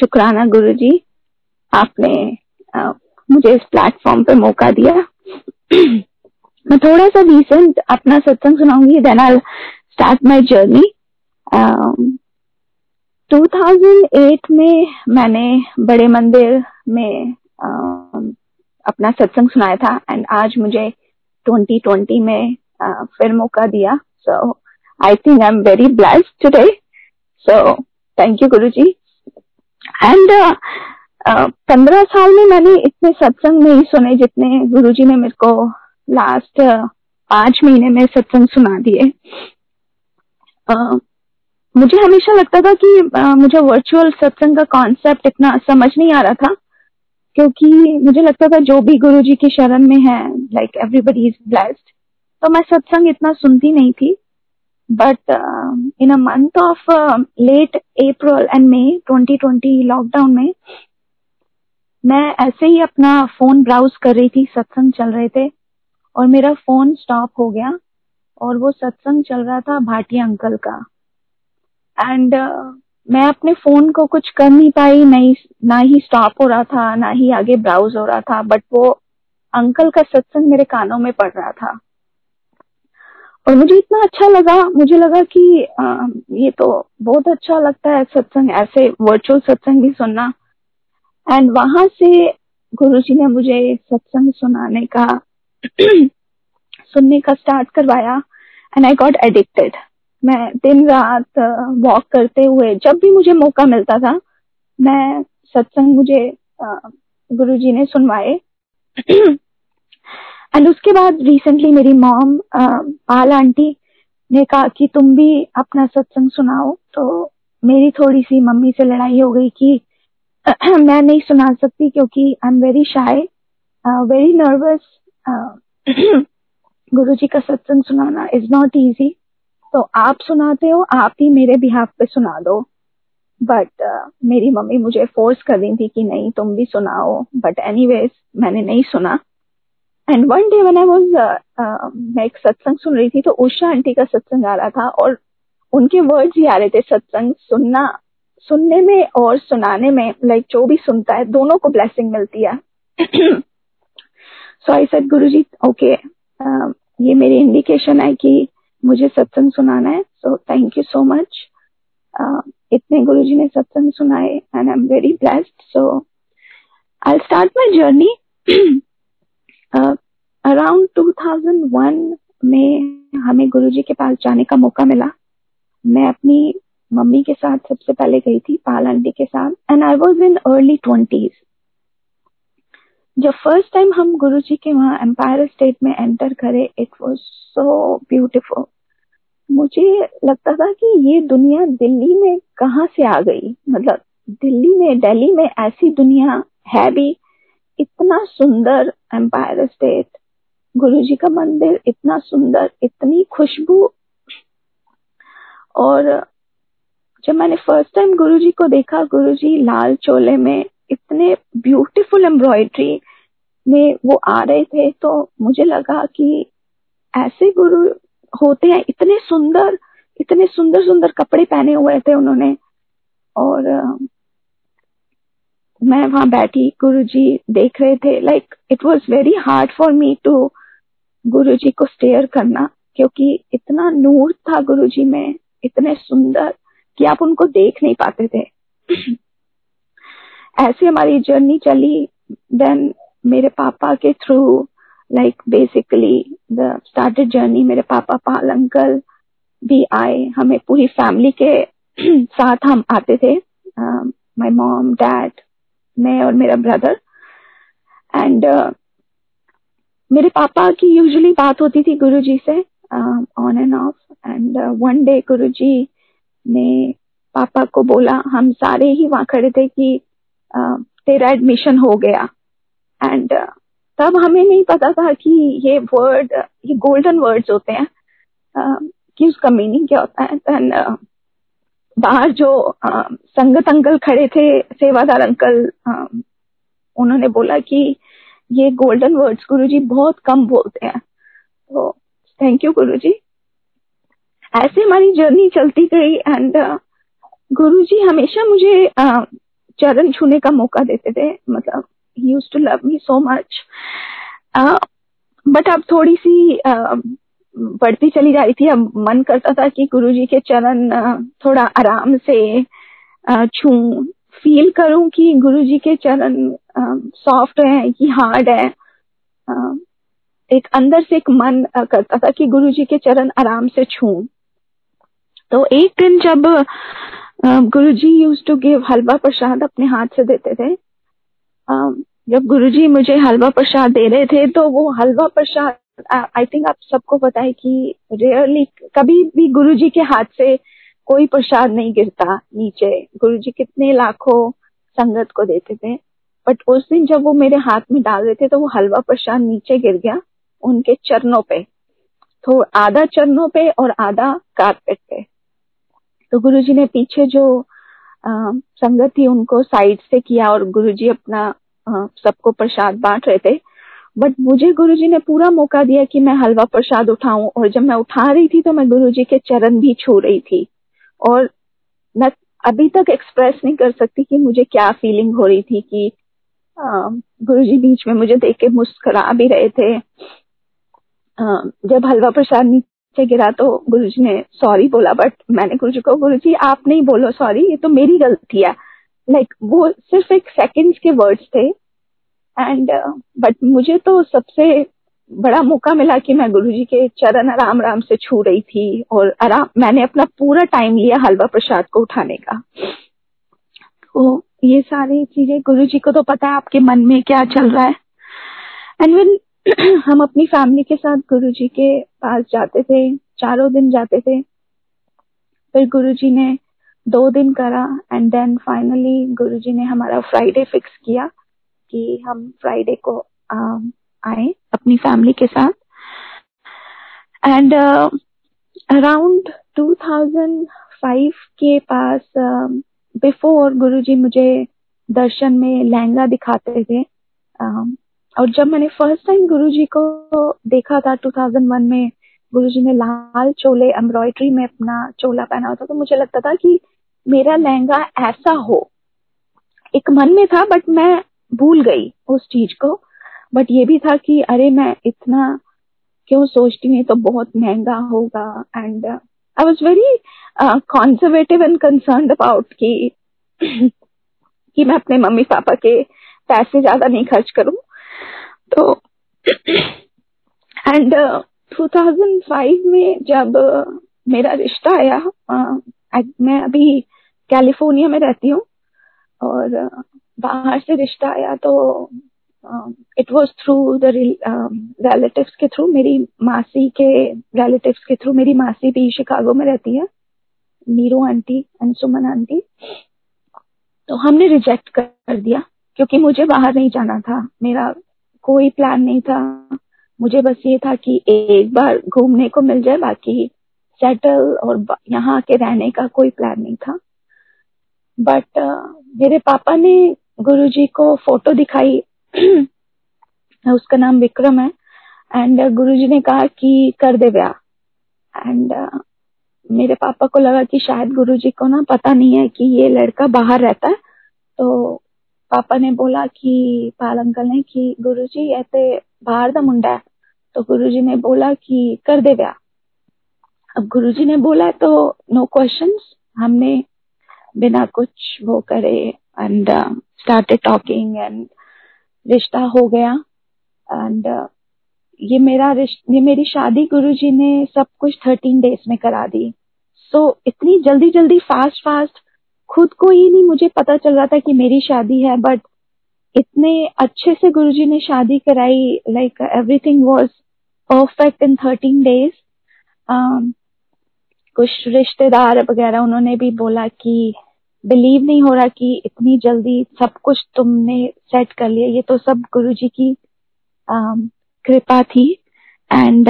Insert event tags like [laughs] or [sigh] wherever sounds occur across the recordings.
शुक्राना गुरु जी आपने आ, मुझे इस प्लेटफॉर्म पे मौका दिया। मैं थोड़ा सा रिसेंट अपना सत्संग सुनाऊँगी then I start my journey 2008 में मैंने बड़े मंदिर में uh, अपना सत्संग सुनाया था एंड आज मुझे 2020 में uh, फिर मौका दिया। So I think I am very blessed today so thank you Guru ji and पंद्रह साल में मैंने इतने सत्संग नहीं सुने जितने गुरु जी ने मेरे को लास्ट पाँच महीने में सत्संग सुना दिए। uh, मुझे हमेशा लगता था कि uh, मुझे वर्चुअल सत्संग का कॉन्सेप्ट इतना समझ नहीं आ रहा था क्योंकि मुझे लगता था जो भी गुरु जी की शरण में है लाइक एवरीबडी इज़ ब्लेस्ड तो मैं सत्संग इतना सुनती नहीं थी। But in a month of late April and May 2020 lockdown में मैं ऐसे ही अपना फ़ोन ब्राउज कर रही थी सत्संग चल रहे थे और मेरा फ़ोन स्टॉप हो गया और वो सत्संग चल रहा था भाटिया अंकल का। एंड uh, मैं अपने फ़ोन को कुछ कर नहीं पाई नहीं ना ही स्टॉप हो रहा था ना ही आगे ब्राउज हो रहा था बट वो अंकल का सत्संग मेरे कानों में पड़ रहा था। और मुझे इतना अच्छा लगा मुझे लगा कि आ, ये तो बहुत अच्छा लगता है सत्संग ऐसे वर्चुअल सत्संग भी सुनना। एंड वहाँ से गुरु जी ने मुझे सत्संग सुनाने का [clears throat] सुनने का स्टार्ट करवाया एंड आई गॉट एडिक्टेड मैं दिन रात वॉक करते हुए जब भी मुझे मौका मिलता था मैं सत्संग मुझे गुरु जी ने सुनवाए। [clears throat] एंड उसके बाद रिसेंटली मेरी मॉम पाल आंटी ने कहा कि तुम भी अपना सत्संग सुनाओ। तो मेरी थोड़ी सी मम्मी से लड़ाई हो गई कि [clears throat] मैं नहीं सुना सकती क्योंकि I am very shy very nervous Guru ji का सत्संग सुनाना इज़ नॉट इजी तो आप सुनाते हो आप ही मेरे बिहाफ पे सुना दो। बट uh, मेरी मम्मी मुझे फोर्स कर रही थी कि नहीं तुम भी सुनाओ। बट एनीवेज मैंने नहीं सुना। And one day one I was मैं एक सत्संग सुन रही थी तो उषा आंटी का सत्संग आ रहा था और उनके वर्ड्स ही आ रहे थे सत्संग सुनना सुनने में और सुनाने में लाइक like, जो भी सुनता है दोनों को ब्लेसिंग मिलती है। So I said Guruji okay ये मेरी इंडिकेशन है कि मुझे सत्संग सुनाना है so thank you so much इतने गुरु जी ने सत्संग सुनाए and I am very blessed so I start my journey around uh, 2001 में हमें गुरु जी के पास जाने का मौका मिला। मैं अपनी मम्मी के साथ सबसे पहले गई थी पाल आंटी के साथ and I was in early twenties जब फ़र्स्ट टाइम हम गुरु जी के वहाँ एम्पायर स्टेट में एंटर करे इट वॉज़ सो ब्यूटिफुल मुझे लगता था कि ये दुनिया दिल्ली में कहाँ से आ गई? मतलब दिल्ली में दिल्ली में ऐसी दुनिया है भी इतना सुंदर एम्पायर स्टेट गुरु जी का मंदिर इतना सुंदर, इतनी खुशबू। और जब मैंने फ़र्स्ट टाइम गुरु जी को देखा गुरु जी लाल चोले में इतने ब्यूटीफुल एम्ब्रॉयडरी में वो आ रहे थे तो मुझे लगा कि ऐसे गुरु होते हैं, इतने सुंदर इतने सुंदर सुंदर कपड़े पहने हुए थे उन्होंने। और मैं वहाँ बैठी गुरु जी देख रहे थे। Like it was very hard for me to Guru ji को स्टेयर करना, क्योंकि इतना नूर था गुरु जी में, इतने सुंदर कि आप उनको देख नहीं पाते थे। [clears throat] ऐसे हमारी जर्नी चली। देन मेरे पापा के through like basically the started journey मेरे पापा पाल अंकल भी आए। हमें पूरी फैमिली के [clears throat] साथ हम आते थे। माय मॉम डैड मैं और मेरा ब्रदर एंड uh, मेरे पापा की यूजुअली बात होती थी गुरुजी से on and off and one day Guruji ने पापा को बोला हम सारे ही वहाँ खड़े थे कि uh, तेरा एडमिशन हो गया. एंड uh, तब हमें नहीं पता था कि ये वर्ड ये गोल्डन वर्ड्स होते हैं uh, कि उसका मीनिंग क्या होता है. Uh, बाहर जो uh, संगत अंकल खड़े थे सेवादार अंकल uh, उन्होंने बोला कि ये गोल्डन वर्ड्स गुरुजी बहुत कम बोलते हैं। तो थैंक यू गुरुजी। ऐसे हमारी जर्नी चलती गई एंड गुरुजी हमेशा मुझे चरण छूने का मौका देते थे। मतलब he used to love me so much but अब थोड़ी सी uh, बढ़ती चली जा रही थी। अब मन करता था कि गुरु जी के चरण थोड़ा आराम से छू। फील करूँ कि गुरु जी के चरण सॉफ्ट है, कि हार्ड है। एक अंदर से एक मन करता था कि गुरु जी के चरण आराम से छू। तो एक दिन जब Guru ji used to give halwa prasad अपने हाथ से देते थे जब गुरु जी मुझे हलवा प्रसाद दे रहे थे तो वो हलवा प्रसाद आई थिंक आप सबको पता है कि रेयरली कभी भी गुरु जी के हाथ से कोई प्रसाद नहीं गिरता नीचे। गुरु जी कितने लाखों संगत को देते थे। बट उस दिन जब वो मेरे हाथ में डाल रहे थे तो वो हलवा प्रसाद नीचे गिर गया उनके चरणों पे। तो आधा चरणों पे और आधा कारपेट पे। तो गुरुजी ने पीछे जो संगत थी, उनको साइड से किया और गुरुजी अपना सबको प्रसाद बांट रहे थे। बट मुझे गुरुजी ने पूरा मौका दिया कि मैं हलवा प्रसाद उठाऊं और जब मैं उठा रही थी तो मैं गुरुजी के चरण भी छू रही थी। और मैं अभी तक एक्सप्रेस नहीं कर सकती कि मुझे क्या फीलिंग हो रही थी कि गुरुजी बीच में मुझे देख के मुस्कुरा भी रहे थे। जब हलवा प्रसाद नीचे गिरा तो गुरुजी ने सॉरी बोला बट मैंने गुरुजी को गुरुजी आप नहीं बोलो सॉरी ये तो मेरी गलती है। लाइक like, वो सिर्फ़ एक सेकंड्स के वर्ड्स थे। एंड बट uh, मुझे तो सबसे बड़ा मौका मिला कि मैं गुरुजी के चरण आराम आराम से छू रही थी और आराम मैंने अपना पूरा टाइम लिया हलवा प्रसाद को उठाने का। तो ये सारी चीज़ें गुरुजी को तो पता है आपके मन में क्या चल रहा है। एंड वेन [clears throat] हम अपनी फैमिली के साथ गुरुजी के पास जाते थे चारों दिन जाते थे फिर गुरुजी ने दो दिन करा एंड देन फाइनली गुरुजी ने हमारा फ्राइडे फिक्स किया। कि हम फ्राइडे को आए अपनी फैमिली के साथ। एंड अराउंड 2005 के पास बिफोर uh, गुरुजी मुझे दर्शन में लहंगा दिखाते थे। uh, और जब मैंने फ़र्स्ट टाइम गुरुजी को देखा था 2001 में गुरुजी ने लाल चोले एम्ब्रॉयडरी में अपना चोला पहना होता तो मुझे लगता था कि मेरा लहंगा ऐसा हो। एक मन में था बट मैं भूल गई उस चीज़ को। बट ये भी था कि अरे मैं इतना क्यों सोचती हूँ तो बहुत महँगा होगा। And I was very conservative and concern about कि [clears throat] कि मैं अपने मम्मी पापा के पैसे ज़्यादा नहीं खर्च करूँ। तो [clears throat] एंड uh, 2005 में जब uh, मेरा रिश्ता आया uh, मैं अभी कैलिफ़ोर्निया में रहती हूँ। और uh, बाहर से रिश्ता आया तो it was through the relatives के थ्रू मेरी मासी के रिलेटिव्स के थ्रू मेरी मासी भी शिकागो में रहती है Neeru aunty and Suman aunty. तो हमने रिजेक्ट कर दिया क्योंकि मुझे बाहर नहीं जाना था मेरा कोई प्लान नहीं था। मुझे बस ये था कि एक बार घूमने को मिल जाए बाकी सेटल और यहाँ के रहने का कोई प्लान नहीं था। बट uh, मेरे पापा ने गुरुजी को फ़ोटो दिखाई। [clears throat] उसका नाम विक्रम है। एंड गुरु जी ने कहा कि कर दे ब्याह। एंड uh, मेरे पापा को लगा कि शायद गुरु जी को ना पता नहीं है कि ये लड़का बाहर रहता है। तो पापा ने बोला कि पाल अंकल ने कि गुरुजी ऐसे बाहर का मुंडा है। तो गुरु जी ने बोला कि कर दे ब्याह। अब गुरु जी ने बोला तो नो क्वेश्चन हमने बिना कुछ वो करे एंड स्टार्टेड टॉकिंग एंड रिश्ता हो गया। एंड uh, ये मेरा ये मेरी शादी गुरुजी ने सब कुछ थर्टीन डेज़ में करा दी। सो so, इतनी जल्दी जल्दी फास्ट फास्ट खुद को ही नहीं मुझे पता चल रहा था कि मेरी शादी है बट इतने अच्छे से गुरुजी ने शादी कराई like everything was perfect in thirteen days कुछ रिश्तेदार वगैरह उन्होंने भी बोला कि बिलीव नहीं हो रहा कि इतनी जल्दी सब कुछ तुमने सेट कर लिया। ये तो सब गुरु जी की कृपा थी। एंड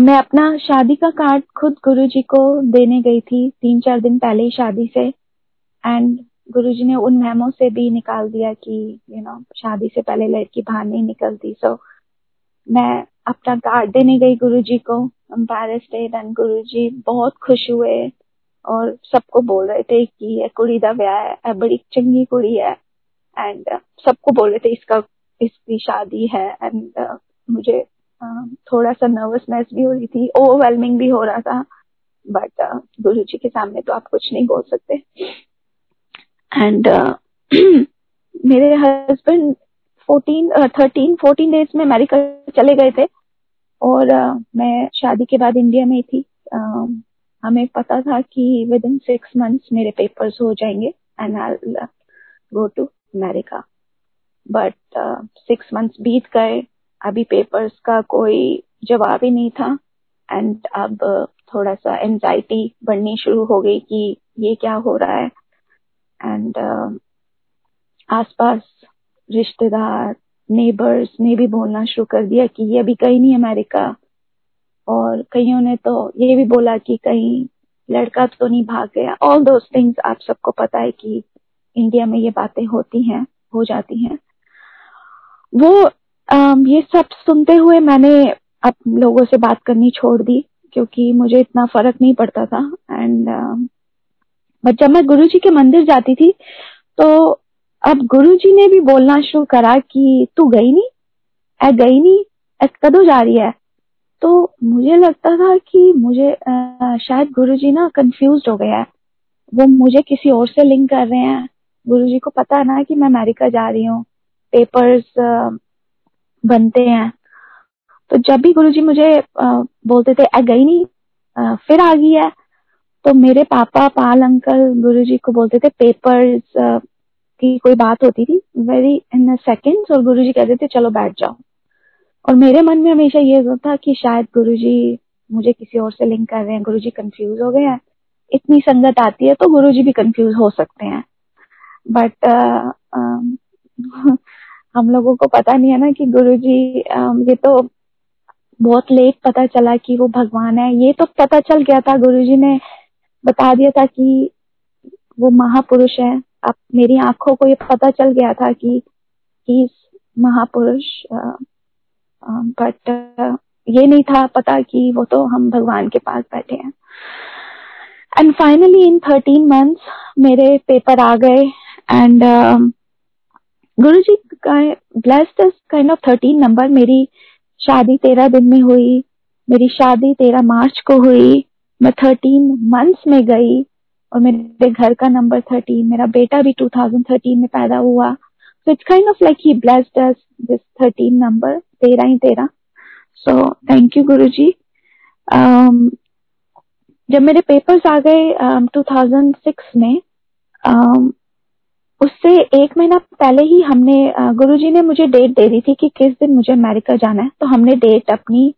मैं अपना शादी का कार्ड खुद गुरु जी को देने गई थी तीन चार दिन पहले ही शादी से। एंड गुरु जी ने उन मैमों से भी निकाल दिया कि यू नो शादी से पहले लड़की बाहर नहीं निकलती। सो so, मैं अपना कार्ड देने गई गुरु जी को एंड गुरु जी बहुत खुश हुए। और सबको बोल रहे थे कि ये कुड़ी दा ब्याह है बड़ी चंगी कुड़ी है। एंड uh, सबको बोल रहे थे इसका इसकी शादी है। एंड uh, मुझे थोड़ा सा नर्वसनेस भी हो रही थी ओवरवेलमिंग भी हो रहा था। बट uh, गुरु जी के सामने तो आप कुछ नहीं बोल सकते। एंड [clears throat] मेरे husband fourteen thirteen fourteen days में अमेरिका चले गए थे। और मैं शादी के बाद इंडिया में ही थी। Uh, हमें पता था कि विद इन सिक्स मंथ्स मेरे पेपर्स हो जाएँगे and I go to America but six months बीत गए अभी पेपर्स का कोई जवाब ही नहीं था एंड अब थोड़ा सा एंजाइटी बढ़नी शुरू हो गई कि ये क्या हो रहा है. एंड uh, आसपास रिश्तेदार नेबर्स ने भी बोलना शुरू कर दिया कि ये अभी कहीं नहीं अमेरिका और कईयों ने तो ये भी बोला कि कहीं लड़का तो नहीं भाग गया। ऑल दोज थिंग्स आप सबको पता है कि इंडिया में ये बातें होती हैं हो जाती हैं। वो um, ये सब सुनते हुए मैंने अब लोगों से बात करनी छोड़ दी क्योंकि मुझे इतना फ़र्क नहीं पड़ता था। एंड बट जब मैं गुरु जी के मंदिर जाती थी तो अब गुरु जी ने भी बोलना शुरू करा कि तू गई नहीं? ए गई नहीं? कदों जा रही है? तो मुझे लगता था कि मुझे आ, शायद गुरु जी ना कंफ्यूज हो गया है। वो मुझे किसी और से लिंक कर रहे हैं। गुरु जी को पता ना कि मैं अमेरिका जा रही हूँ। पेपर्स आ, बनते हैं। तो जब भी गुरु जी मुझे बोलते थे गई नहीं आ, फिर आ गई है। तो मेरे पापा पाल अंकल गुरु जी को बोलते थे पेपर्स आ, की कोई बात होती थी वेरी इन सेकेंड्स और गुरु जी कहते थे चलो बैठ जाओ। और मेरे मन में हमेशा ये था कि शायद गुरु जी मुझे किसी और से लिंक कर रहे हैं गुरु जी कंफ्यूज हो गए हैं। इतनी संगत आती है तो गुरु जी भी कंफ्यूज हो सकते हैं। बट uh, um, [laughs] हम लोगों को पता नहीं है ना कि गुरु जी um, ये तो बहुत लेट पता चला कि वो भगवान है। ये तो पता चल गया था गुरु जी ने बता दिया था कि वो महापुरुष है। अब मेरी आँखों को ये पता चल गया था कि महापुरुष बट uh, uh, ये नहीं था पता कि वो तो हम भगवान के पास बैठे हैं। And finally in thirteen months मेरे पेपर आ गए। And Guru ji blessed kind of thirteen number मेरी शादी तेरह दिन में हुई। मेरी शादी तेरह मार्च को हुई। मैं थर्टीन मंथ्स में गई और मेरे घर का नंबर थर्टीन मेरा बेटा भी टू थाउज़ेंड थर्टीन में पैदा हुआ। So it's kind of like he blessed this thirteen number तेरह ही तेरह सो thank you Guru ji um, जब मेरे पेपर्स आ गए थाउज़ेंड सिक्स में um, उससे एक महीना पहले ही हमने uh, गुरु जी ने मुझे डेट दे दी थी कि किस दिन मुझे अमेरिका जाना है। तो हमने डेट अपनी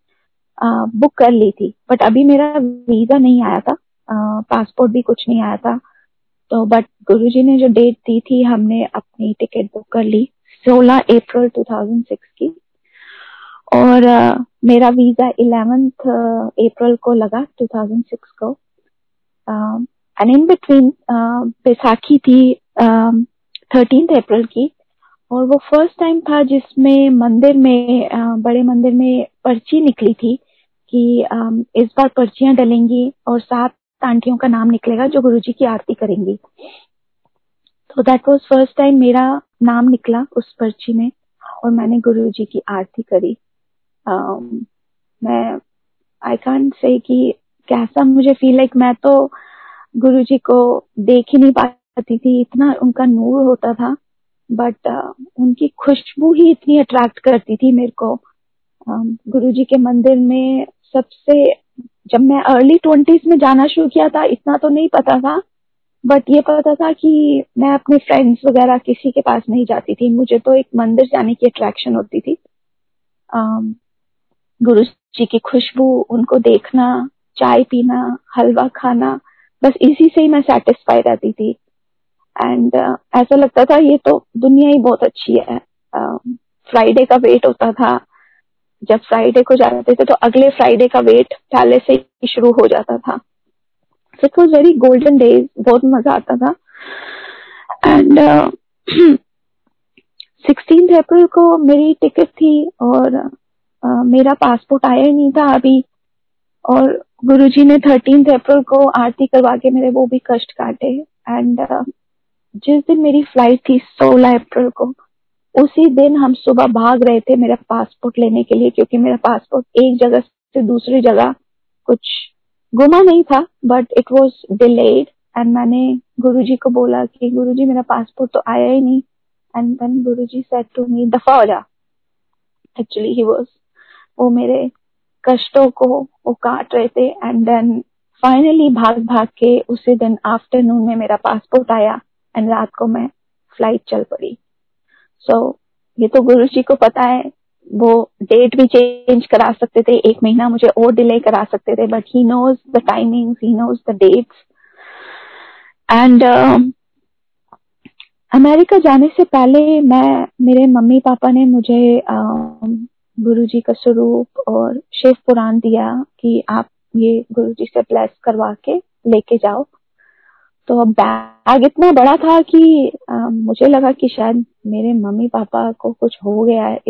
बुक कर ली थी। बट अभी मेरा वीज़ा नहीं आया था। पासपोर्ट uh, भी कुछ नहीं आया था। तो बट गुरुजी ने जो डेट दी थी हमने अपनी टिकट बुक कर ली। 16 अप्रैल 2006 की। और uh, मेरा वीज़ा इलेवेंथ अप्रैल को लगा 2006 को। एंड इन बिटवीन बैसाखी थी थर्टीन अप्रैल की। और वो फ़र्स्ट टाइम था जिसमें मंदिर में uh, बड़े मंदिर में पर्ची निकली थी कि uh, इस बार पर्चियाँ डलेंगी और सात आंटियों का नाम निकलेगा जो गुरुजी की आरती करेंगी। तो दैट वाज फ़र्स्ट टाइम मेरा नाम निकला उस पर्ची में और मैंने गुरु जी की आरती करी। मैं आई कांट से कैसा मुझे फील लाइक मैं तो गुरु जी को देख ही नहीं पाती थी इतना उनका नूर होता था बट uh, उनकी खुशबू ही इतनी अट्रैक्ट करती थी मेरे को। Uh, गुरु जी के मंदिर में सबसे जब मैं अर्ली ट्वेंटीज में जाना शुरू किया था इतना तो नहीं पता था बट ये पता था कि मैं अपने फ्रेंड्स वगैरह किसी के पास नहीं जाती थी। मुझे तो एक मंदिर जाने की अट्रैक्शन होती थी। Um, गुरु जी की खुशबू उनको देखना चाय पीना हलवा खाना बस इसी से ही मैं सेटिस्फाई रहती थी। एंड uh, ऐसा लगता था ये तो दुनिया ही बहुत अच्छी है। फ्राइडे uh, का वेट होता था। जब फ्राइडे को जाते थे तो अगले फ्राइडे का वेट पहले से ही शुरू हो जाता था। It was very golden days बहुत मज़ा आता था। एंड सिक्सटीन अप्रैल को मेरी टिकट थी और uh, मेरा पासपोर्ट आया ही नहीं था अभी। और गुरुजी ने थर्टीन अप्रैल को आरती करवा के मेरे वो भी कष्ट काटे। एंड uh, जिस दिन मेरी फ़्लाइट थी सोलह अप्रैल को उसी दिन हम सुबह भाग रहे थे मेरा पासपोर्ट लेने के लिए क्योंकि मेरा पासपोर्ट एक जगह से दूसरी जगह कुछ गुमा नहीं था but it was delayed and मैंने गुरुजी को बोला कि गुरुजी मेरा पासपोर्ट तो आया ही नहीं। And then Guruji said to me दफ़ा हो जा। एक्चुअली ही वाज वो मेरे कष्टों को वो काट रहे थे। एंड देन फाइनली भाग भाग के उसी दिन आफ्टरनून में मेरा पासपोर्ट आया एंड रात को मैं फ़्लाइट चल पड़ी। सो so, ये तो गुरु जी को पता है वो डेट भी चेंज करा सकते थे एक महीना मुझे और डिले करा सकते थे but he knows the timing he knows the dates and America जाने से पहले मैं मेरे मम्मी पापा ने मुझे uh, गुरु जी का स्वरूप और शिव पुराण दिया कि आप ये गुरु जी से ब्लेस करवा के लेके जाओ। तो बैग इतना बड़ा था कि आ, मुझे लगा कि शायद मेरे मम्मी पापा को कुछ हो गया है।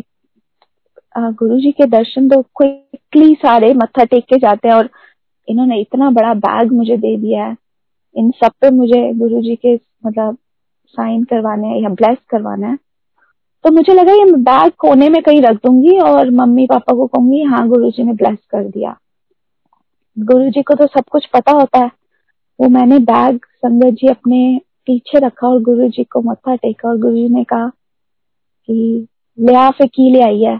गुरु जी के दर्शन तो क्विकली सारे मत्था टेक के जाते हैं और इन्होंने इतना बड़ा बैग मुझे दे दिया है। इन सब पे मुझे गुरु जी के मतलब साइन करवाने या ब्लेस करवाना है। तो मुझे लगा ये बैग कोने में कहीं रख दूँगी और मम्मी पापा को कहूँगी हाँ गुरु जी ने ब्लेस कर दिया। गुरु जी को तो सब कुछ पता होता है। वो मैंने बैग, संगत जी अपने पीछे रखा और गुरु जी को मत्था टेका और गुरु जी ने कहा कि ले आ, फिर की ले आई है।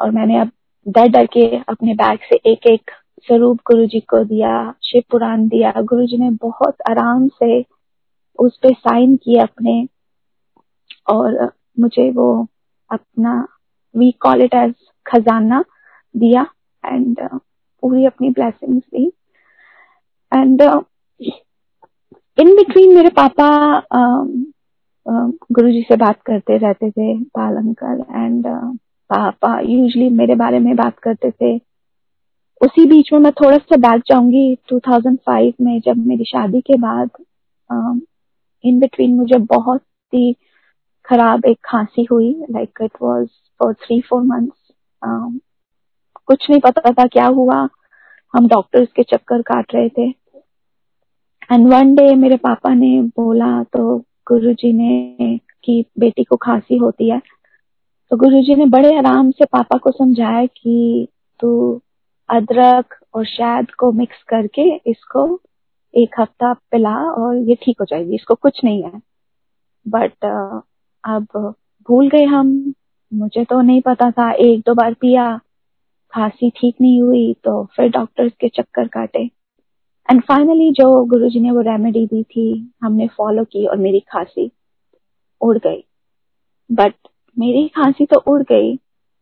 और मैंने अब डर डर के अपने बैग से एक एक स्वरूप गुरु जी को दिया, शिव पुराण दिया। गुरु जी ने बहुत आराम से उस पे साइन किया अपने। और मुझे वो अपना वी कॉल इट एज खजाना दिया एंड uh, पूरी अपनी ब्लेसिंग्स दी. एंड इन बिटवीन मेरे पापा uh, uh, गुरु जी से बात करते रहते थे Pal uncle and papa usually मेरे बारे में बात करते थे. उसी बीच में मैं थोड़ा सा बैक जाऊँगी 2005 में जब मेरी शादी के बाद इन बिटवीन मुझे बहुत ही खराब एक खांसी हुई like it was for three four months कुछ नहीं पता था क्या हुआ। हम डॉक्टर्स के चक्कर काट रहे थे। एंड वन डे मेरे पापा ने बोला तो गुरुजी ने कि बेटी को खांसी होती है। तो गुरुजी ने बड़े आराम से पापा को समझाया कि तू अदरक और शहद को मिक्स करके इसको एक हफ़्ता पिला और ये ठीक हो जाएगी, इसको कुछ नहीं है। बट अब भूल गए हम। मुझे तो नहीं पता था, एक दो बार पिया, खांसी ठीक नहीं हुई तो फिर डॉक्टर्स के चक्कर काटे। एंड फाइनली जो गुरुजी ने वो रेमेडी दी थी, हमने फॉलो की और मेरी खांसी उड़ गई। बट मेरी खांसी तो उड़ गई।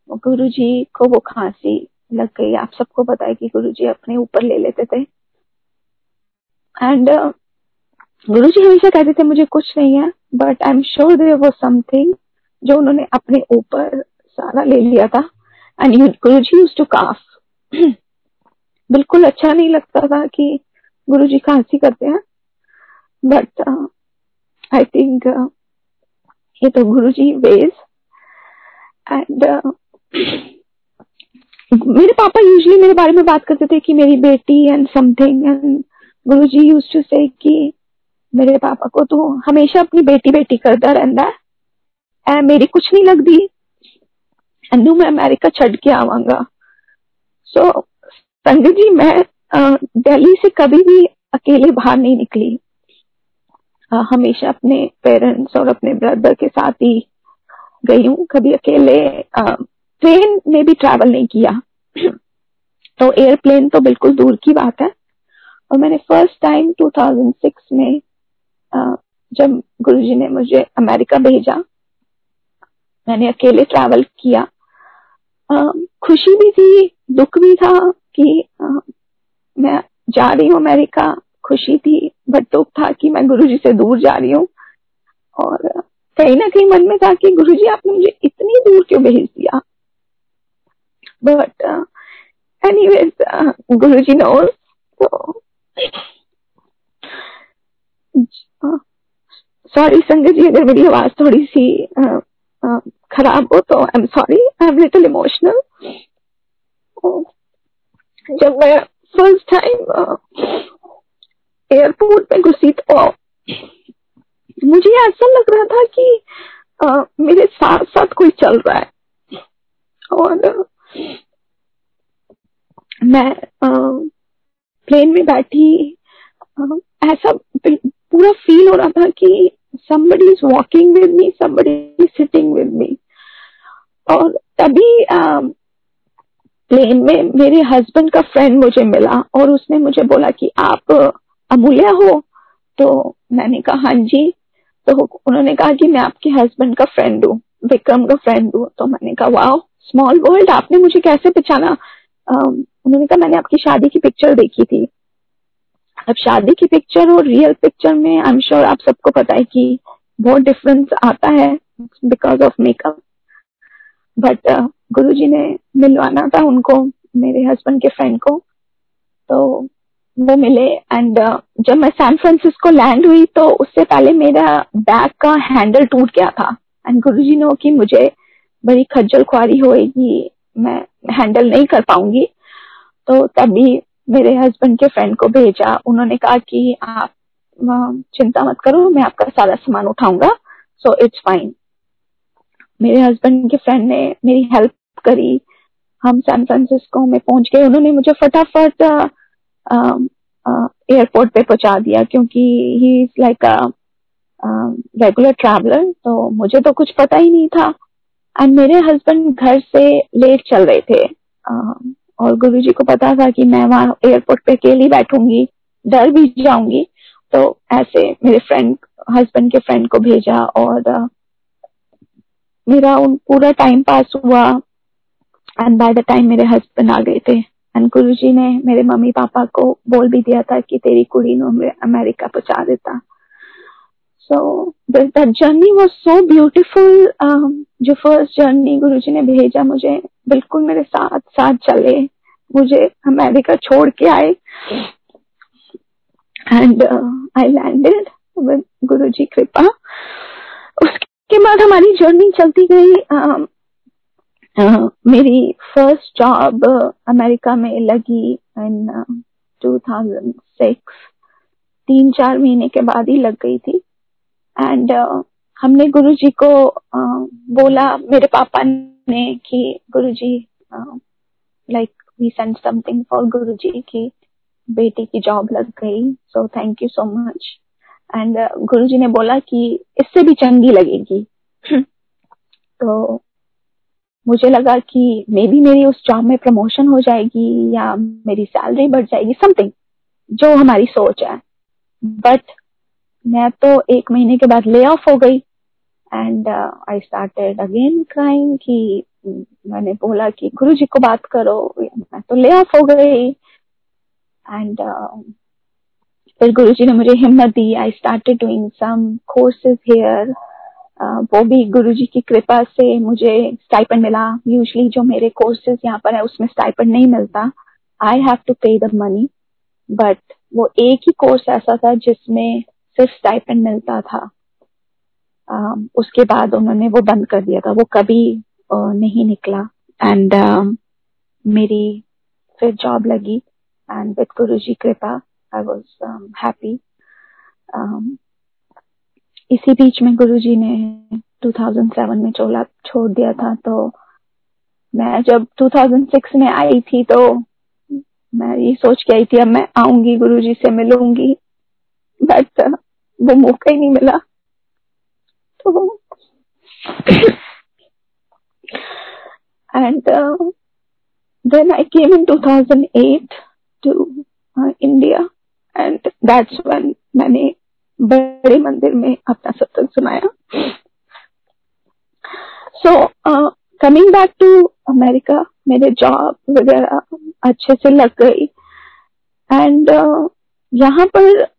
गुरुजी को वो खांसी लग गई। आप सबको पता है कि गुरुजी अपने ऊपर ले लेते थे। एंड गुरु जी हमेशा कहते थे, मुझे कुछ नहीं है। But I am sure there वो समथिंग जो उन्होंने अपने ऊपर सारा ले लिया था। And Guru ji used to काफ बिल्कुल अच्छा नहीं लगता था कि गुरु जी खांसी करते हैं। बट आई थिंक ये तो गुरु जी वेज एंड मेरे पापा यूजली मेरे बारे में बात करते थे कि मेरी बेटी and something and Guru ji used to से कि मेरे पापा को तो हमेशा अपनी बेटी बेटी करता रहता है मेरी कुछ नहीं लगती। एंडू मैं अमेरिका छड़ के आवांगा। सो संजय जी मैं दिल्ली से कभी भी अकेले बाहर नहीं निकली। आ, हमेशा अपने पेरेंट्स और अपने ब्रदर के साथ ही गई हूँ। कभी अकेले ट्रेन में भी ट्रैवल नहीं किया। तो एयरप्लेन तो बिल्कुल दूर की बात है। और मैंने फ़र्स्ट टाइम 2006 में जब गुरुजी ने मुझे अमेरिका भेजा, मैंने अकेले ट्रैवल किया। खुशी भी थी, दुख भी था कि मैं जा रही हूँ अमेरिका। खुशी थी बट दुख था कि मैं गुरुजी से दूर जा रही हूँ। और कहीं ना कहीं मन में था कि गुरुजी आपने मुझे इतनी दूर क्यों भेज दिया? बट एनीवेज गुरुजी नोज़ तो सॉरी संगत जी अगर मेरी आवाज़ थोड़ी सी खराब हो तो I am sorry I am little emotional जब मैं फ़र्स्ट टाइम एयरपोर्ट में घुसी तो मुझे ऐसा लग रहा था कि आ, मेरे साथ साथ कोई चल रहा है। और मैं प्लेन में बैठी ऐसा पूरा फील हो रहा था कि somebody is walking with me, somebody is sitting with me. और तभी प्लेन में मेरे हस्बैंड का फ्रेंड मुझे मिला और उसने मुझे बोला कि आप अमूल्य हो। तो मैंने कहा हाँ जी। तो उन्होंने कहा कि मैं आपके हस्बैंड का फ्रेंड हूँ, विक्रम का फ्रेंड हूँ। तो मैंने कहा वाह स्मॉल वर्ल्ड आपने मुझे कैसे पहचाना? उन्होंने कहा, मैंने आपकी शादी की पिक्चर देखी थी। अब शादी की पिक्चर और रियल पिक्चर में आई एम श्योर आप सबको पता है कि बहुत डिफरेंस आता है बिकॉज़ ऑफ़ मेकअप बट गुरु जी ने मिलवाना था उनको मेरे हस्बैंड के फ्रेंड को तो वो मिले एंड uh, जब मैं सैन फ्रांसिस्को लैंड हुई तो उससे पहले मेरा बैग का हैंडल टूट गया था एंड गुरु जी ने कि मुझे बड़ी खज्जल खुआरी होएगी मैं हैंडल नहीं कर पाऊँगी। तो तभी मेरे हस्बैंड के फ्रेंड को भेजा। उन्होंने कहा कि आप चिंता मत करो, मैं आपका सारा सामान उठाऊँगा। सो इट्स फाइन मेरे हस्बैंड के फ्रेंड ने मेरी हेल्प करी। हम सैन फ्रांसिस्को में पहुँच गए। उन्होंने मुझे फटाफट एयरपोर्ट पे पहुँचा दिया क्योंकि he is like a regular traveller तो मुझे तो कुछ पता ही नहीं था। एंड मेरे हस्बैंड घर से लेट चल रहे थे। और गुरु जी को पता था कि मैं वहाँ एयरपोर्ट पे अकेली बैठूँगी डर भी जाऊँगी। तो ऐसे मेरे फ्रेंड हस्बैंड के फ्रेंड को भेजा और uh, मेरा उन पूरा टाइम पास हुआ। एंड बाय द टाइम मेरे हस्बैंड आ गए थे। एंड गुरु जी ने मेरे मम्मी पापा को बोल भी दिया था कि तेरी कुड़ी नो अमेरिका पहुँचा देता। So that journey was so beautiful जो फ़र्स्ट जर्नी गुरु जी ने भेजा मुझे बिल्कुल मेरे साथ साथ चले। मुझे अमेरिका छोड़ के आए। एंड आई लैंडेड विद गुरु जी कृपा। उसके बाद हमारी जर्नी चलती गई uh, uh, मेरी फ़र्स्ट जॉब अमेरिका में लगी इन uh, 2006 तीन चार महीने के बाद ही लग गई थी। एंड uh, हमने गुरु जी को uh, बोला मेरे पापा ने कि Guru ji like we send something for Guru ji की बेटी की जॉब लग गई so thank you so much and Guru ji ने बोला कि इससे भी चंगी लगेगी। [clears throat] तो मुझे लगा कि मे बी मेरी उस जॉब में प्रमोशन हो जाएगी या मेरी सैलरी बढ़ जाएगी समथिंग जो हमारी सोच है। बट मैं तो एक महीने के बाद ले ऑफ़ हो गई। And I started again crime कि मैंने बोला कि गुरु जी को बात करो। मैं तो ले ऑफ़ हो गई। एंड uh, फिर गुरु जी ने मुझे हिम्मत दी। I started doing some courses here वो भी गुरु जी की कृपा से मुझे स्टाइपन मिला। यूजली जो मेरे कोर्सेज यहाँ पर है उसमें स्टाइपन नहीं मिलता। I have to pay the money but वो एक ही कोर्स ऐसा था जिसमें सिर्फ़ स्टाइपन मिलता था। uh, उसके बाद उन्होंने वो बंद कर दिया था। वो कभी uh, नहीं निकला। एंड uh, मेरी फिर जॉब लगी। एंड विद गुरु जी कृपा आई वॉज़ हैप्पी इसी बीच में गुरु जी ने 2007 में चोला छोड़ दिया था। तो मैं जब 2006 में आई थी तो मैं ये सोच के आई थी अब मैं आऊँगी गुरु जी से मिलूँगी। बट वो मौका ही नहीं मिला। तो uh, then I came in 2008 to uh, India and that's when मैंने बड़े मंदिर में अपना सत्संग सुनाया। So coming back to America मेरे जॉब वगैरह अच्छे से लग गई। एंड uh, यहाँ पर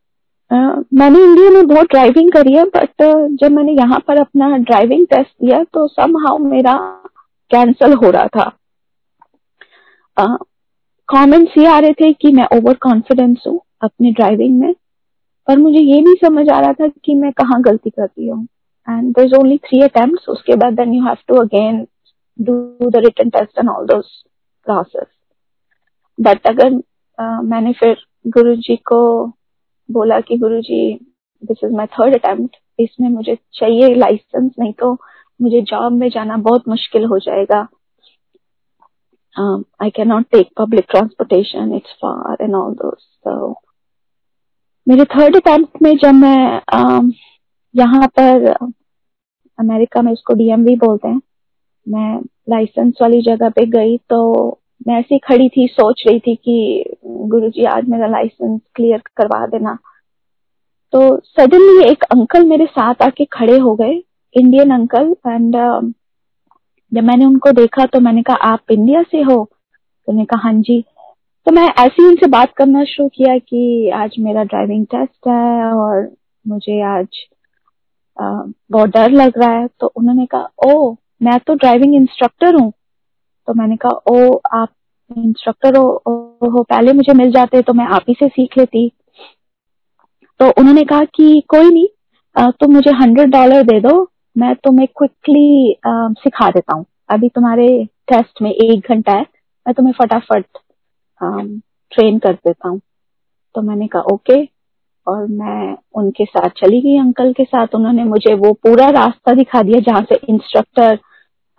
मैंने इंडिया में बहुत ड्राइविंग करी है बट जब मैंने यहाँ पर अपना ड्राइविंग टेस्ट दिया तो सम हाउ मेरा कैंसल हो रहा था। कमेंट्स uh, ये आ रहे थे कि मैं ओवर कॉन्फिडेंस हूँ अपनी ड्राइविंग में पर मुझे ये नहीं समझ आ रहा था कि मैं कहाँ गलती कर रही हूँ। And there is only three attempt उसके बाद then you have to again do the written test and all those process but अगर uh, मैंने फिर गुरु जी को बोला कि Guru ji this is my third attempt इसमें मुझे चाहिए लाइसेंस नहीं तो मुझे जॉब में जाना बहुत मुश्किल हो जाएगा। I can not take public transportation it's far and all those मेरे थर्ड अटेम्प्ट में जब मैं uh, यहाँ पर अमेरिका में इसको डीएमवी बोलते हैं मैं लाइसेंस वाली जगह पे गई तो मैं ऐसी खड़ी थी, सोच रही थी कि गुरुजी आज मेरा लाइसेंस क्लियर करवा देना। तो सडनली एक अंकल मेरे साथ आके खड़े हो गए इंडियन अंकल एंड जब मैंने उनको देखा तो मैंने कहा, आप इंडिया से हो? तो उन्होंने कहा हाँ जी। तो मैं ऐसे ही उनसे बात करना शुरू किया कि आज मेरा ड्राइविंग टेस्ट है और मुझे आज बहुत डर लग रहा है। तो उन्होंने कहा ओ मैं तो ड्राइविंग इंस्ट्रक्टर हूँ। तो मैंने कहा ओ आप इंस्ट्रक्टर हो, हो पहले मुझे मिल जाते तो मैं आप ही से सीख लेती। तो उन्होंने कहा कि कोई नहीं तुम मुझे हंड्रेड डॉलर दे दो मैं तुम्हें क्विकली सिखा देता हूँ। अभी तुम्हारे टेस्ट में एक घंटा है मैं तुम्हें फटाफट ट्रेन कर देता हूँ। तो मैंने कहा ओके। और मैं उनके साथ चली गई अंकल के साथ। उन्होंने मुझे वो पूरा रास्ता दिखा दिया जहाँ से इंस्ट्रक्टर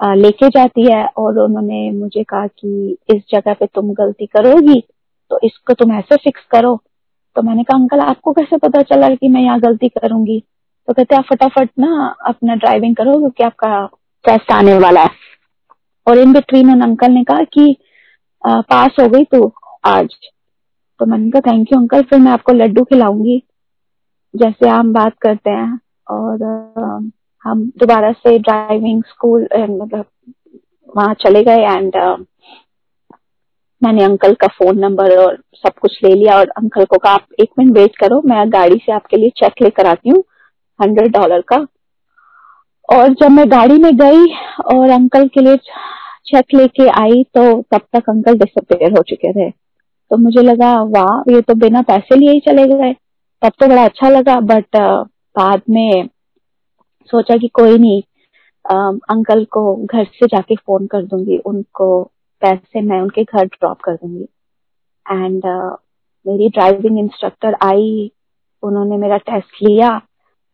लेके जाती है और उन्होंने मुझे कहा कि इस जगह पे तुम गलती करोगी तो इसको तुम ऐसे फिक्स करो। तो मैंने कहा अंकल आपको कैसे पता चला कि मैं यहाँ गलती करूँगी? तो कहते आप फटाफट ना अपना ड्राइविंग करो क्योंकि आपका टेस्ट आने वाला है। और इन बिटवीन उन अंकल ने कहा कि आ, पास हो गई तू आज। तो मैंने कहा थैंक यू अंकल फिर मैं आपको लड्डू खिलाऊँगी जैसे हम बात करते हैं। और हम दोबारा से ड्राइविंग स्कूल मतलब वहाँ चले गए एंड मैंने अंकल का फ़ोन नंबर और सब कुछ ले लिया और अंकल को कहा, आप एक मिनट वेट करो, मैं गाड़ी से आपके लिए चेक लेकर आती हूँ हंड्रेड डॉलर का. और जब मैं गाड़ी में गई और अंकल के लिए चेक लेके आई तो तब तक अंकल डिसअपेयर हो चुके थे। तो मुझे लगा, वाह, ये तो बिना पैसे लिए ही चले गए। तब तो बड़ा अच्छा लगा बट बाद में सोचा कि कोई नहीं अंकल को घर से जाके फ़ोन कर दूँगी उनको पैसे मैं उनके घर ड्रॉप कर दूँगी। एंड uh, मेरी ड्राइविंग इंस्ट्रक्टर आई उन्होंने मेरा टेस्ट लिया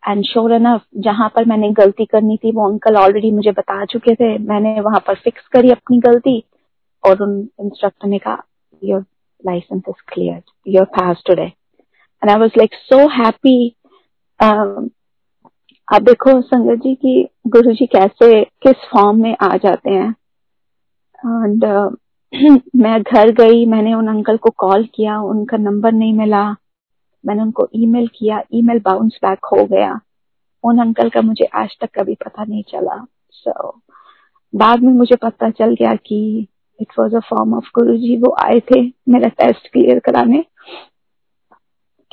एंड श्योर एनफ जहाँ पर मैंने गलती करनी थी वो अंकल ऑलरेडी मुझे बता चुके थे मैंने वहाँ पर फिक्स करी अपनी गलती और उन इंस्ट्रक्टर ने कहा your licence is clear your pass today and I was like so happy अब देखो संगत जी की गुरु जी कैसे किस फॉर्म में आ जाते हैं। एंड uh, [clears throat] मैं घर गई मैंने उन अंकल को कॉल किया उनका नंबर नहीं मिला। मैंने उनको ईमेल किया ईमेल बाउंस बैक हो गया। उन अंकल का मुझे आज तक कभी पता नहीं चला। सो so, बाद में मुझे पता चल गया कि it was a form of Guru ji वो आए थे मेरा टेस्ट क्लियर कराने।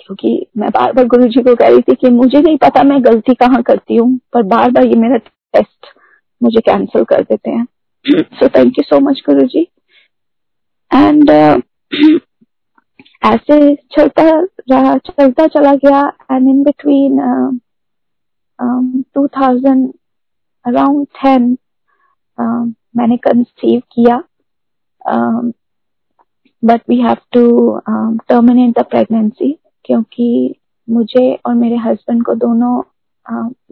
क्योंकि मैं बार बार गुरु जी को कह रही थी कि मुझे नहीं पता मैं गलती कहाँ करती हूँ पर बार बार ये मेरा टेस्ट मुझे कैंसिल कर देते हैं। So thank you so much Guru ji and ऐसे चलता रहा चलता चला गया and in between two thousand around ten मैंने कंसीव किया but we have to terminate the pregnancy क्योंकि मुझे और मेरे हस्बैंड को दोनों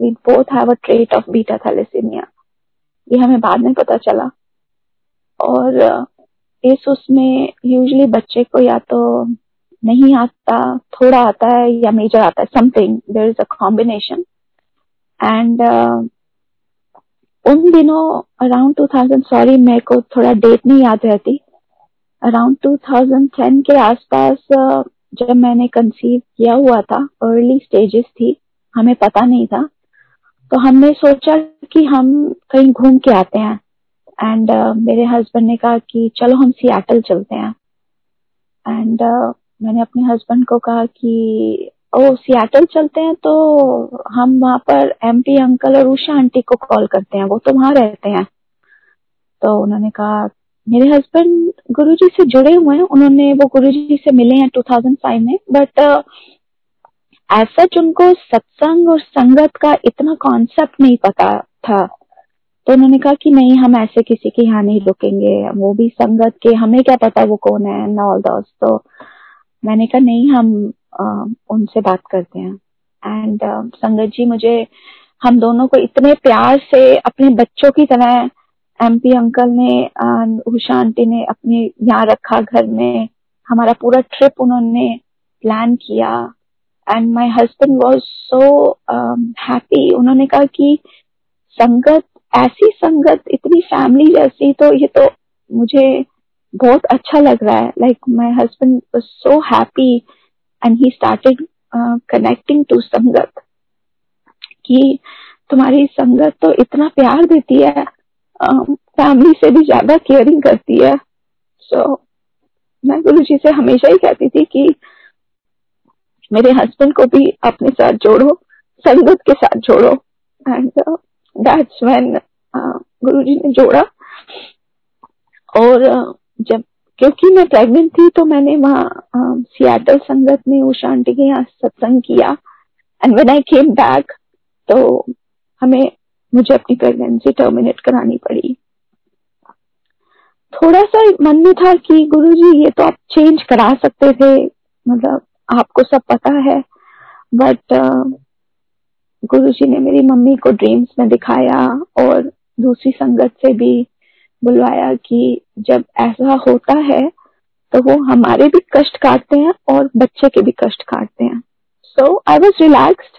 we both have a trait of beta thalassemia ये हमें बाद में पता चला। और इस उसमें यूजली बच्चे को या तो नहीं आता, थोड़ा आता है या मेजर आता है something there is a combination and उन दिनों अराउंड 2000 सॉरी मेरे को थोड़ा डेट नहीं याद रहती। अराउंड 2010 के आसपास जब मैंने कंसीव किया हुआ था अर्ली स्टेजेस थी हमें पता नहीं था तो हमने सोचा कि हम कहीं घूम के आते हैं। एंड uh, मेरे हस्बैंड ने कहा कि चलो हम सियाटल चलते हैं। एंड uh, मैंने अपने हस्बैंड को कहा कि ओ सियाटल चलते हैं तो हम वहाँ पर एमपी अंकल और उषा आंटी को कॉल करते हैं वो तो वहाँ रहते हैं। तो उन्होंने कहा मेरे हस्बैंड गुरुजी से जुड़े हुए हैं। उन्होंने वो गुरुजी से मिले हैं 2005 में। बट ऐसा उनको सत्संग और संगत का इतना कॉन्सेप्ट नहीं पता था। तो उन्होंने कहा कि नहीं हम ऐसे किसी के यहाँ नहीं रुकेंगे। वो भी संगत के हमें क्या पता वो कौन है ऑल दोस्त तो मैंने कहा नहीं हम आ, उनसे बात करते हैं। एंड संगत जी मुझे हम दोनों को इतने प्यार से अपने बच्चों की तरह एमपी अंकल ने उषा आंटी ने अपने यहाँ रखा घर में, हमारा पूरा ट्रिप उन्होंने प्लान किया। And my husband was so happy उन्होंने कहा कि संगत, ऐसी संगत, इतनी फैमिली जैसी तो ये तो मुझे बहुत अच्छा लग रहा है। Like my husband was so happy and he started connecting to sangat. कि तुम्हारी संगत तो इतना प्यार देती है फैमिली से भी ज़्यादा केयरिंग करती है। सो so, मैं गुरु जी से हमेशा ही कहती थी कि मेरे हस्बैंड को भी अपने साथ जोड़ो संगत के साथ जोड़ो। एंड दैट्स व्हेन गुरु जी ने जोड़ा। और uh, जब क्योंकि मैं प्रेग्नेंट थी तो मैंने वहाँ सियाटल संगत में उषा आंटी के यहाँ सत्संग किया। And when I came back तो हमें मुझे अपनी प्रेगनेंसी टर्मिनेट करानी पड़ी। थोड़ा सा मन में था कि, गुरुजी, ये तो आप चेंज करा सकते थे मतलब आपको सब पता है। बट गुरुजी ने मेरी मम्मी को ड्रीम्स में दिखाया और दूसरी संगत से भी बुलवाया कि जब ऐसा होता है तो वो हमारे भी कष्ट काटते हैं और बच्चे के भी कष्ट काटते हैं। सो आई वॉज़ रिलैक्स्ड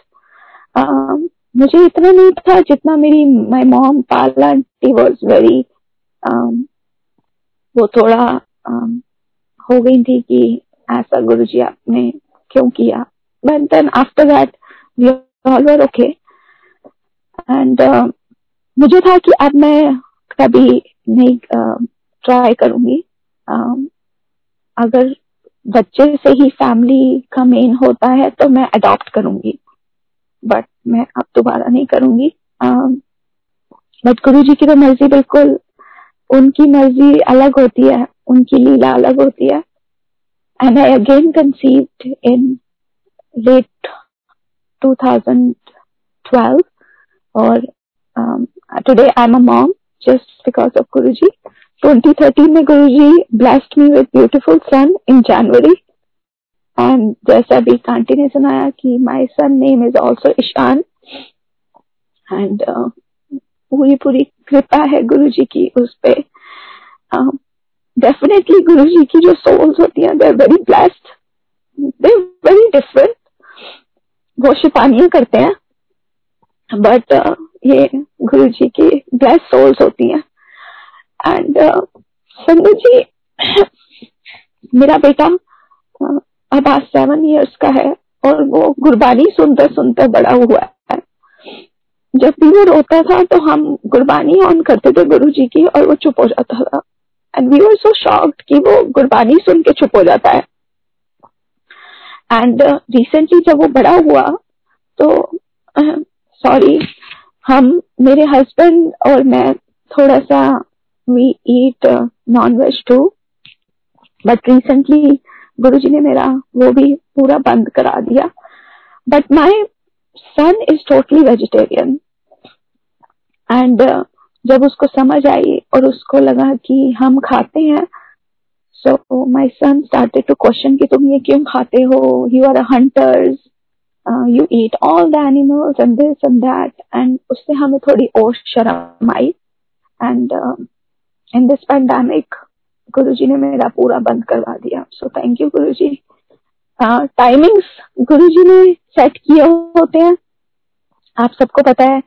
मुझे इतना नहीं था जितना मेरी माई मॉम पाला आंटी वॉज़ वेरी वो थोड़ा um, हो गई थी कि ऐसा गुरु जी आपने क्यों किया। But then after that all were okay and मुझे था कि अब मैं कभी नहीं ट्राई uh, करूँगी। Uh, अगर बच्चे से ही फैमिली का मेन होता है तो मैं अडॉप्ट करूँगी। बट मैं अब दोबारा नहीं करूँगी। बट गुरु जी की तो मर्ज़ी बिल्कुल, उनकी मर्ज़ी अलग होती है, उनकी लीला अलग होती है। And I again conceived in late 2012 और today I am a mom just because of Guru ji. 2013 में Guru ji blessed me with beautiful son in January and जैसा भी कांटी ने सुनाया कि my son name is also Ishan and पूरी पूरी कृपा है गुरु जी की उस पे. डेफिनेटली गुरु जी की जो सोल्स होती हैं they are very blessed they very different वो शिपानियाँ करते हैं. बट uh, ये गुरु जी की ब्लेस्ड सोल्स होती हैं. एंड uh, संगत जी मेरा बेटा uh, अब आज सेवन ईयर्स का है और वो गुरबानी सुनते सुनते बड़ा हुआ है। जब भी वो रोता था तो हम गुरबानी ऑन करते थे गुरु जी की और वो चुप हो जाता था। And we were so shocked कि वो गुरबानी सुन के चुप हो जाता है। एंड रिसेंटली uh, जब वो बड़ा हुआ तो सॉरी uh, हम मेरे हस्बैंड और मैं थोड़ा सा we eat non veg too but recently Guru ji ने मेरा वो भी पूरा बंद करा दिया। But my son is totally vegetarian and जब उसको समझ आई और उसको लगा कि हम खाते हैं so my son started to question कि तुम ये क्यों खाते हो? You are hunters you eat all the animals and this and that and उससे हमें थोड़ी और शर्म आई। And in this pandemic Guru ji ने मेरा पूरा बंद करवा दिया। सो thank you Guru ji timings गुरु जी ने सेट किए होते हैं। आप सबको पता है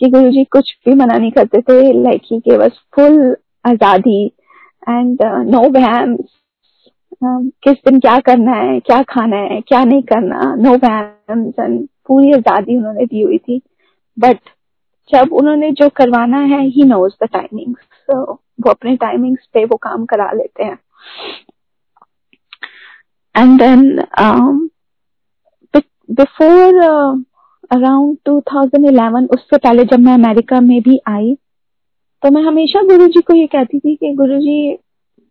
कि गुरु जी कुछ भी मना नहीं करते थे। लाइक ही बस फुल आज़ादी एंड नो वैम्स किस दिन क्या करना है, क्या खाना है, क्या नहीं करना नो वैम्स एंड पूरी आज़ादी उन्होंने दी हुई थी। बट जब उन्होंने जो करवाना है ही नोज़ द टाइमिंग्स वो अपने टाइमिंग्स पे वो काम करा लेते हैं। एंड देन बिफोर अराउंड 2011 उससे पहले जब मैं अमेरिका में भी आई तो मैं हमेशा गुरु जी को ये कहती थी कि गुरु जी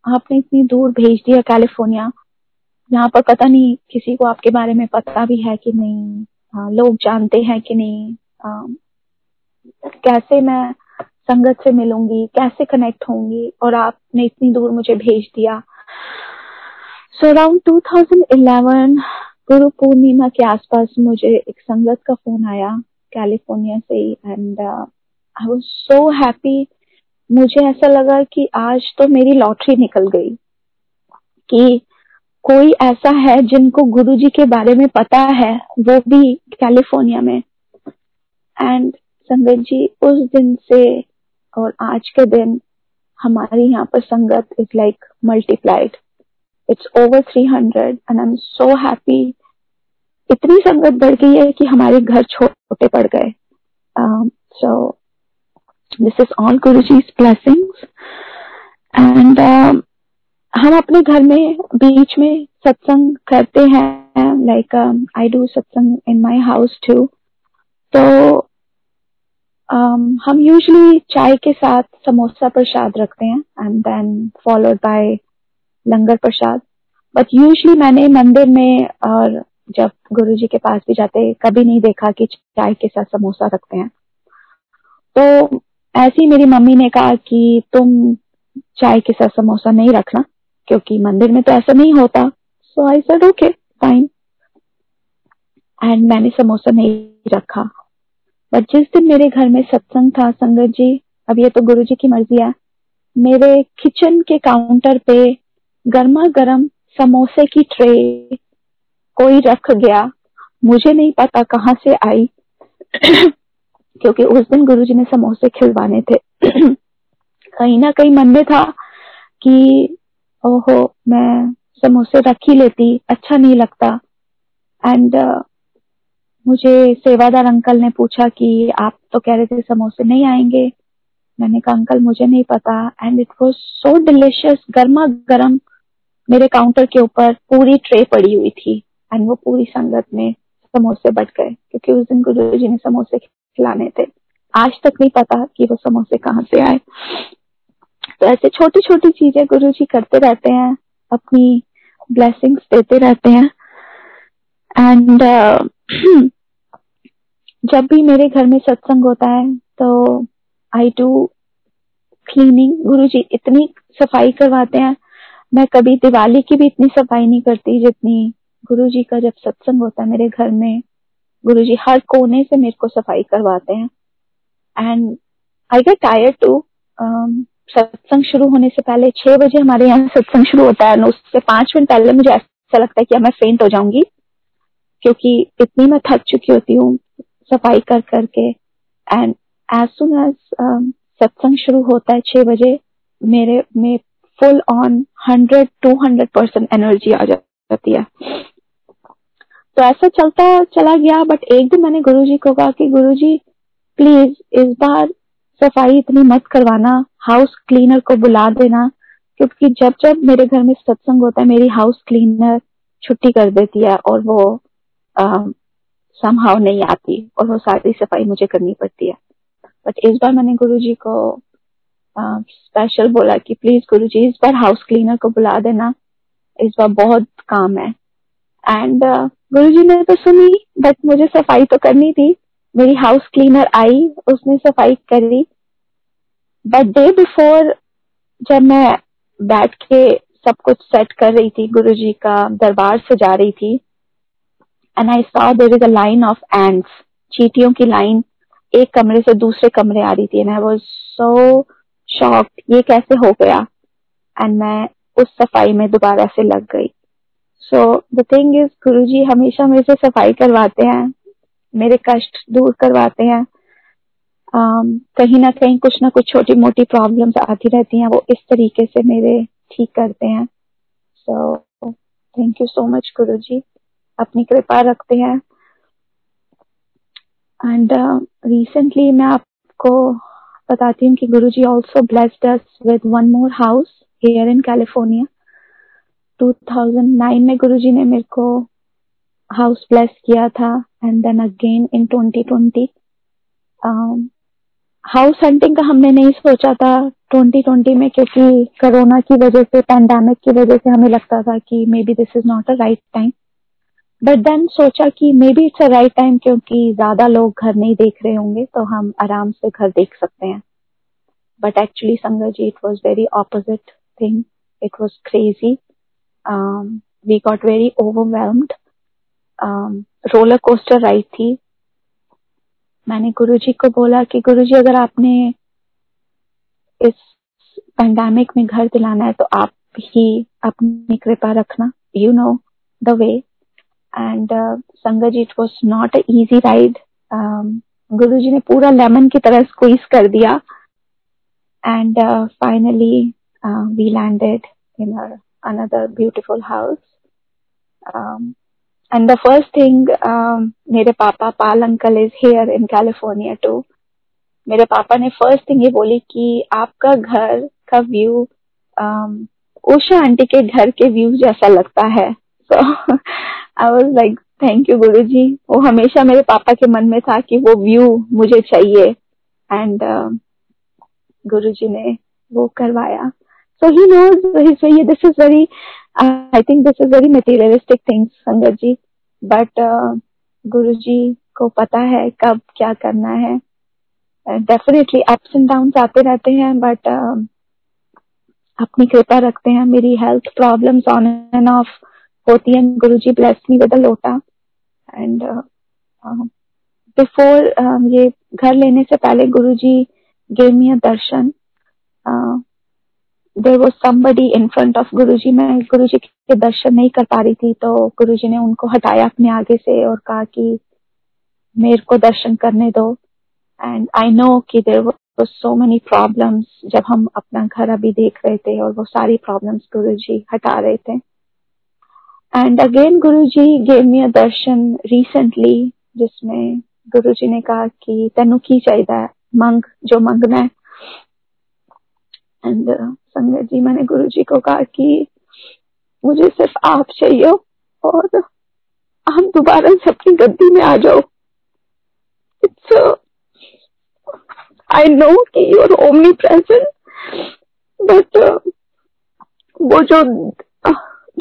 आपने इतनी दूर भेज दिया कैलिफ़ोर्निया यहाँ पर पता नहीं किसी को आपके बारे में पता भी है कि नहीं आ, लोग जानते हैं कि नहीं आ, कैसे मैं संगत से मिलूँगी, कैसे कनेक्ट होंगी, और आपने इतनी दूर मुझे भेज दिया। सो अराउंड 2011 गुरु पूर्णिमा के आसपास मुझे एक संगत का फ़ोन आया कैलिफ़ोर्निया से and I was so happy मुझे ऐसा लगा कि आज तो मेरी लॉटरी निकल गई, कि कोई ऐसा है जिनको गुरुजी के बारे में पता है, वो भी कैलिफ़ोर्निया में। एंड संगत जी, उस दिन से और आज के दिन हमारे यहाँ पर sangat is like multiplied it's over three hundred and I am so happy इतनी संगत बढ़ गई है कि हमारे घर छोटे पड़ गए। So this is all Guru ji blessings and हम अपने घर में बीच में सत्संग करते हैं like I do satsang in my house too तो um, हम यूजली चाय के साथ समोसा प्रसाद रखते हैं and then followed by langar prasad. But usually मैंने मंदिर में और जब गुरु जी के पास भी जाते कभी नहीं देखा कि चाय के साथ समोसा रखते हैं. तो ऐसी मेरी मम्मी ने कहा कि तुम चाय के साथ समोसा नहीं रखना क्योंकि मंदिर में तो ऐसा नहीं होता. So I said okay fine and मैंने समोसा नहीं रखा. बट जिस दिन मेरे घर में सत्संग था संगत जी अब ये तो गुरु जी की मर्ज़ी है मेरे किचन के काउंटर पे गर्मा गर्म समोसे की ट्रे कोई रख गया। मुझे नहीं पता कहाँ से आई [clears throat] क्योंकि उस दिन गुरु जी ने समोसे खिलवाने थे। [clears throat] कहीं ना कहीं मन में था कि ओहो मैं समोसे रख ही लेती अच्छा नहीं लगता। एंड uh, मुझे सेवादार अंकल ने पूछा कि आप तो कह रहे थे समोसे नहीं आएँगे। मैंने कहा अंकल मुझे नहीं पता। And it was so delicious गर्मा गर्म मेरे काउंटर के ऊपर पूरी ट्रे पड़ी हुई थी। एंड वो पूरी संगत में समोसे बट गए क्योंकि उस दिन गुरु जी ने समोसे खिलाने थे। आज तक नहीं पता कि वो समोसे कहाँ से आए। तो ऐसे छोटी छोटी चीज़ें गुरु जी करते रहते हैं अपनी ब्लेसिंग्स देते रहते हैं। एंड uh, [clears throat] जब भी मेरे घर में सत्संग होता है तो आई डू क्लीनिंग गुरु जी इतनी सफ़ाई करवाते हैं। मैं कभी दिवाली की भी इतनी सफ़ाई नहीं करती जितनी गुरु जी का जब सत्संग होता है मेरे घर में। गुरु जी हर कोने से मेरे को सफ़ाई करवाते हैं। And I get tired to सत्संग शुरू होने से पहले छह बजे हमारे यहाँ सत्संग शुरू होता है। उससे पाँच मिनट पहले मुझे ऐसा लगता है कि मैं फेंट हो जाऊँगी। क्योंकि इतनी मैं थक चुकी होती हूँ सफ़ाई कर करके। एंड एज सुन एज सत्संग शुरू होता है छह बजे, मेरे, में full on hundred two hundred percent energy आ जाती है। तो ऐसा चलता, चला गया बट एक दिन मैंने गुरुजी को कहा कि गुरुजी प्लीज़ इस बार सफ़ाई इतनी मत करवाना हाउस क्लीनर को बुला देना, क्योंकि जब जब मेरे घर में सत्संग होता है, मेरी हाउस क्लीनर छुट्टी कर देती है और वो समहाव नहीं आती और वो सारी सफ़ाई मुझे करनी पड़ती है। बट इस बार मैंने गुरु जी को स्पेशल बोला कि प्लीज़ गुरु जी इस बार हाउस क्लीनर को बुला देना। इस बार बहुत काम है। एंड uh, गुरु जी ने तो सुनी बट मुझे सफ़ाई तो करनी थी। मेरी हाउस क्लीनर आई उसने सफ़ाई करी। बट डे बिफोर जब मैं बैठ के सब कुछ सेट कर रही थी गुरु जी का दरबार सजा रही थी and I saw there is a line of ants चीटियों की लाइन एक कमरे से दूसरे कमरे आ रही थी and I was so shocked ये कैसे हो गया एंड मैं उस सफ़ाई में दोबारा से लग गई सो द थिंग इज़ गुरु जी हमेशा मेरे से सफ़ाई करवाते हैं मेरे कष्ट दूर करवाते हैं um, कहीं ना कहीं कुछ ना कुछ छोटी मोटी प्रॉब्लम्स आती रहती हैं वो इस तरीके से मेरे ठीक करते हैं so thank you so much Guru ji अपनी कृपा रखते हैं। एंड रिसेंटली uh, मैं आपको बताती हूँ कि Guru ji also blessed us with one more house here in California 2009 में गुरु जी ने मेरे को हाउस ब्लेस किया था and then again in 2020 house hunting का हमने नहीं सोचा था 2020 में क्योंकि कोरोना की वजह से पैंडेमिक की वजह से हमें लगता था कि maybe this is not a right time but then सोचा कि maybe it's a right time क्योंकि ज़्यादा लोग घर नहीं देख रहे होंगे तो हम आराम से घर देख सकते हैं actually Sangaji, it was very opposite thing. It was crazy. Um, we got very overwhelmed. Um, roller coaster ride थी मैंने गुरुजी को बोला कि गुरुजी अगर आपने इस पेंडेमिक में घर दिलाना है तो आप ही अपनी कृपा रखना you know the way and sangat ji it was not easy ride Guru ji ने पूरा लेमन की तरह स्क्वीज कर दिया and finally we landed in another beautiful house and the first thing मेरे पापा Pal uncle is here in California to मेरे पापा ने फ़र्स्ट थिंग ये बोली कि आपका घर का व्यू उषा आंटी के घर के व्यू जैसा लगता है so I was like thank you Guru ji वो हमेशा मेरे पापा के मन में था कि वो व्यू मुझे चाहिए। एंड uh, गुरु जी ने वो करवाया। So he knows this is very I think this is very materialistic things sangat ji. But गुरु जी को पता है कब क्या करना है। डेफिनेटली अप्स एंड डाउन आते रहते हैं बट uh, अपनी कृपा रखते हैं। मेरी health problems on and off होती है Guru ji bless me with lotta and before ये घर लेने से पहले गुरु जी अ दर्शन. There was somebody in front of Guru ji मैं गुरु जी के दर्शन नहीं कर पा रही थी तो गुरु जी ने उनको हटाया अपने आगे से और कहा कि मेरे को दर्शन करने दो. एंड आई नो कि देर वो सो मेनी प्रॉब्लम्स जब हम अपना घर अभी देख रहे थे और वो सारी प्रॉब्लम्स गुरु जी हटा रहे थे. And again Guru ji gave me a Darshan recently जिसमें गुरु जी ने कहा कि तेन की चाहिए मंग जो मंगना है। एंड uh, संगत जी मैंने गुरु जी को कहा कि मुझे सिर्फ़ आप चाहिए और हम दोबारा से अपनी गद्दी में आ जाओ। इट्स आई नो कि you are omnipresent but वो जो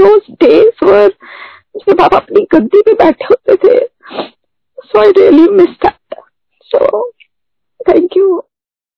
दोज डेज़ वर जब आप अपनी गद्दी पे बैठे होते थे। So I really miss that so thank you